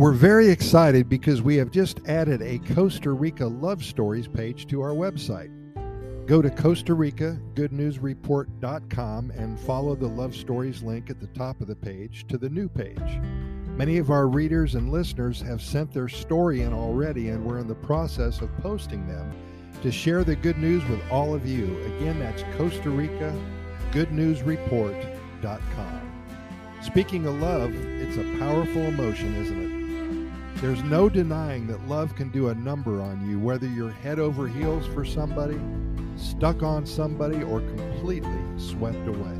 We're very excited because we have just added a Costa Rica Love Stories page to our website. Go to Costa Rica Good News GoodNewsReport.com and follow the Love Stories link at the top of the page to the new page. Many of our readers and listeners have sent their story in already, and we're in the process of posting them to share the good news with all of you. Again, that's Costa Rica Good News GoodNewsReport.com. Speaking of love, it's a powerful emotion, isn't it? There's no denying that love can do a number on you, whether you're head over heels for somebody, stuck on somebody, or completely swept away.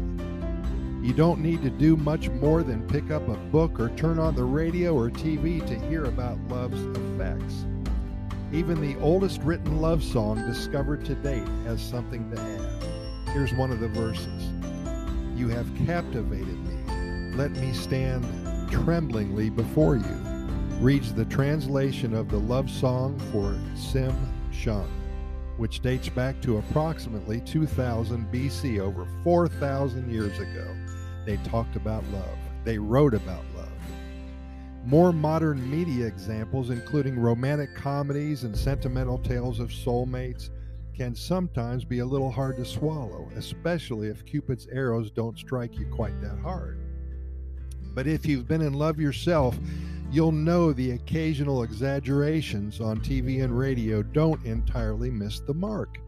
You don't need to do much more than pick up a book or turn on the radio or TV to hear about love's effects. Even the oldest written love song discovered to date has something to add. Here's one of the verses You have captivated me. Let me stand tremblingly before you. Reads the translation of the love song for Sim Shung, which dates back to approximately 2000 BC, over 4,000 years ago. They talked about love. They wrote about love. More modern media examples, including romantic comedies and sentimental tales of soulmates, can sometimes be a little hard to swallow, especially if Cupid's arrows don't strike you quite that hard. But if you've been in love yourself, you'll know the occasional exaggerations on TV and radio don't entirely miss the mark.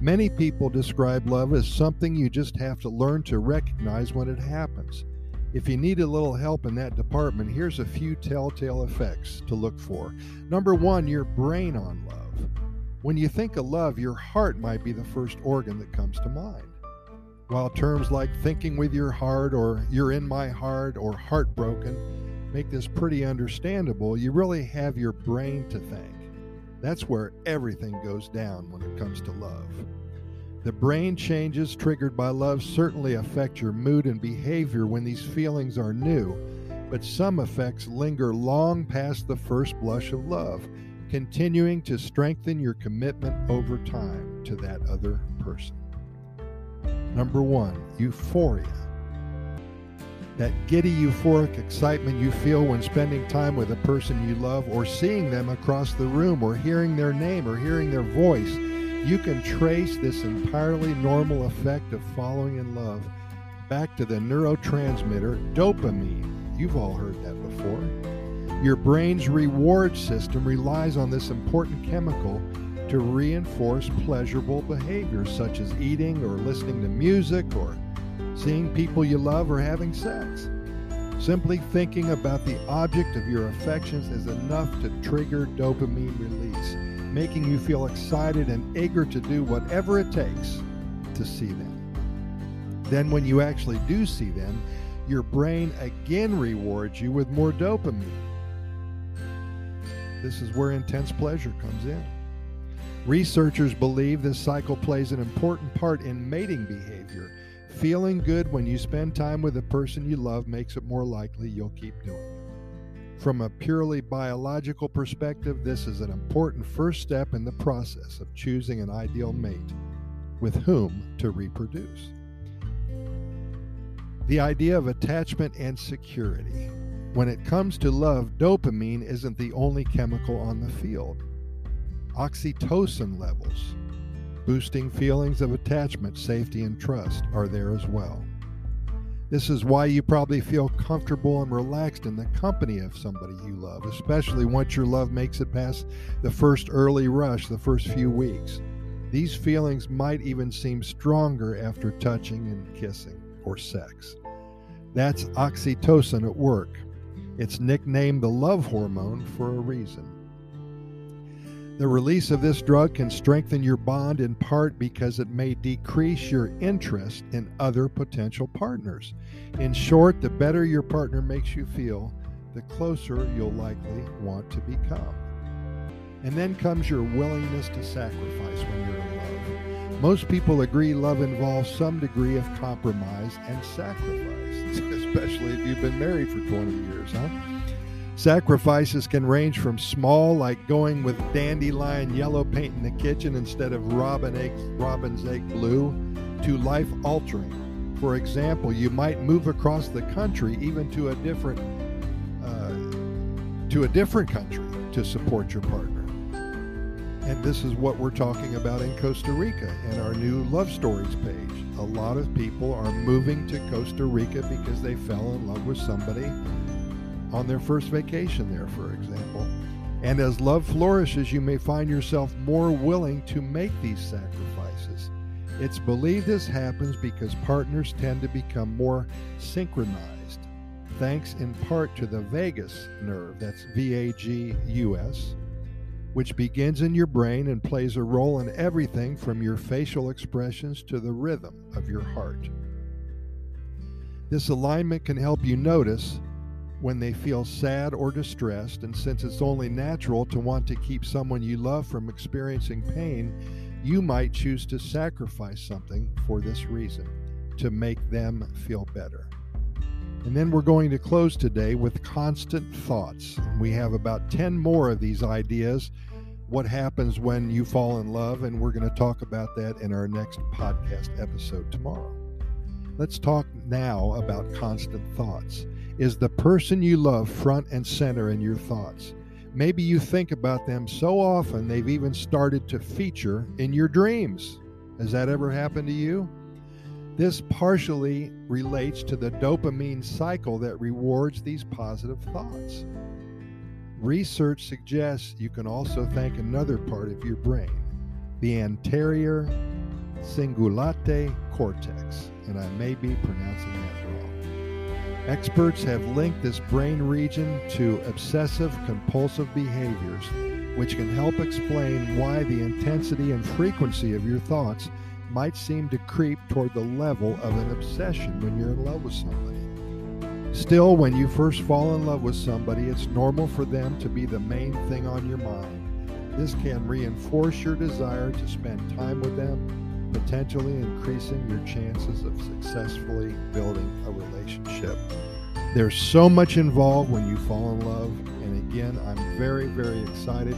Many people describe love as something you just have to learn to recognize when it happens. If you need a little help in that department, here's a few telltale effects to look for. Number one, your brain on love. When you think of love, your heart might be the first organ that comes to mind. While terms like thinking with your heart or you're in my heart or heartbroken make this pretty understandable, you really have your brain to thank. That's where everything goes down when it comes to love. The brain changes triggered by love certainly affect your mood and behavior when these feelings are new, but some effects linger long past the first blush of love, continuing to strengthen your commitment over time to that other person. Number one, euphoria that giddy, euphoric excitement you feel when spending time with a person you love or seeing them across the room or hearing their name or hearing their voice, you can trace this entirely normal effect of falling in love back to the neurotransmitter dopamine. You've all heard that before. Your brain's reward system relies on this important chemical to reinforce pleasurable behaviors such as eating or listening to music or seeing people you love, or having sex. Simply thinking about the object of your affections is enough to trigger dopamine release, making you feel excited and eager to do whatever it takes to see them. Then, when you actually do see them, your brain again rewards you with more dopamine. This is where intense pleasure comes in. Researchers believe this cycle plays an important part in mating behavior Feeling good when you spend time with the person you love makes it more likely you'll keep doing it. From a purely biological perspective, this is an important first step in the process of choosing an ideal mate with whom to reproduce. The idea of attachment and security. When it comes to love, dopamine isn't the only chemical on the field. Oxytocin levels, Boosting feelings of attachment, safety, and trust are there as well. This is why you probably feel comfortable and relaxed in the company of somebody you love, especially once your love makes it past the first early rush, the first few weeks. These feelings might even seem stronger after touching and kissing or sex. That's oxytocin at work. It's nicknamed the love hormone for a reason. The release of this drug can strengthen your bond in part because it may decrease your interest in other potential partners. In short, the better your partner makes you feel, the closer you'll likely want to become. And then comes your willingness to sacrifice when you're in love. Most people agree love involves some degree of compromise and sacrifice, especially if you've been married for 20 years, huh? Sacrifices can range from small, like going with dandelion yellow paint in the kitchen instead of robin egg, robin's egg blue, to life altering. For example, you might move across the country, even to a different, uh, to a different country to support your partner. And this is what we're talking about in Costa Rica in our new Love Stories page. A lot of people are moving to Costa Rica because they fell in love with somebody on their first vacation there, for example. And as love flourishes, you may find yourself more willing to make these sacrifices. It's believed this happens because partners tend to become more synchronized, thanks in part to the vagus nerve, that's V A G U S, which begins in your brain and plays a role in everything from your facial expressions to the rhythm of your heart. This alignment can help you notice when they feel sad or distressed, and since it's only natural to want to keep someone you love from experiencing pain, you might choose to sacrifice something for this reason to make them feel better. And then we're going to close today with constant thoughts. We have about 10 more of these ideas. What happens when you fall in love? And we're going to talk about that in our next podcast episode tomorrow. Let's talk now about constant thoughts. Is the person you love front and center in your thoughts? Maybe you think about them so often they've even started to feature in your dreams. Has that ever happened to you? This partially relates to the dopamine cycle that rewards these positive thoughts. Research suggests you can also thank another part of your brain, the anterior cingulate cortex, and I may be pronouncing that wrong. Experts have linked this brain region to obsessive compulsive behaviors, which can help explain why the intensity and frequency of your thoughts might seem to creep toward the level of an obsession when you're in love with somebody. Still, when you first fall in love with somebody, it's normal for them to be the main thing on your mind. This can reinforce your desire to spend time with them, potentially increasing your chances of successfully building a relationship. There's so much involved when you fall in love, and again, I'm very, very excited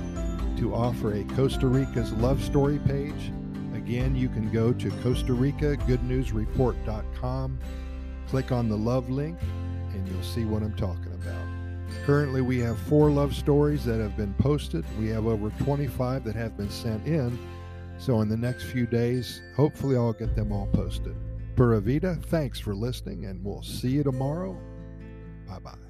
to offer a Costa Rica's love story page Again, you can go to Costa Rica Good News GoodNewsReport.com, click on the love link, and you'll see what I'm talking about. Currently, we have four love stories that have been posted. We have over 25 that have been sent in. So, in the next few days, hopefully, I'll get them all posted. Pura Vida, thanks for listening, and we'll see you tomorrow. Bye bye.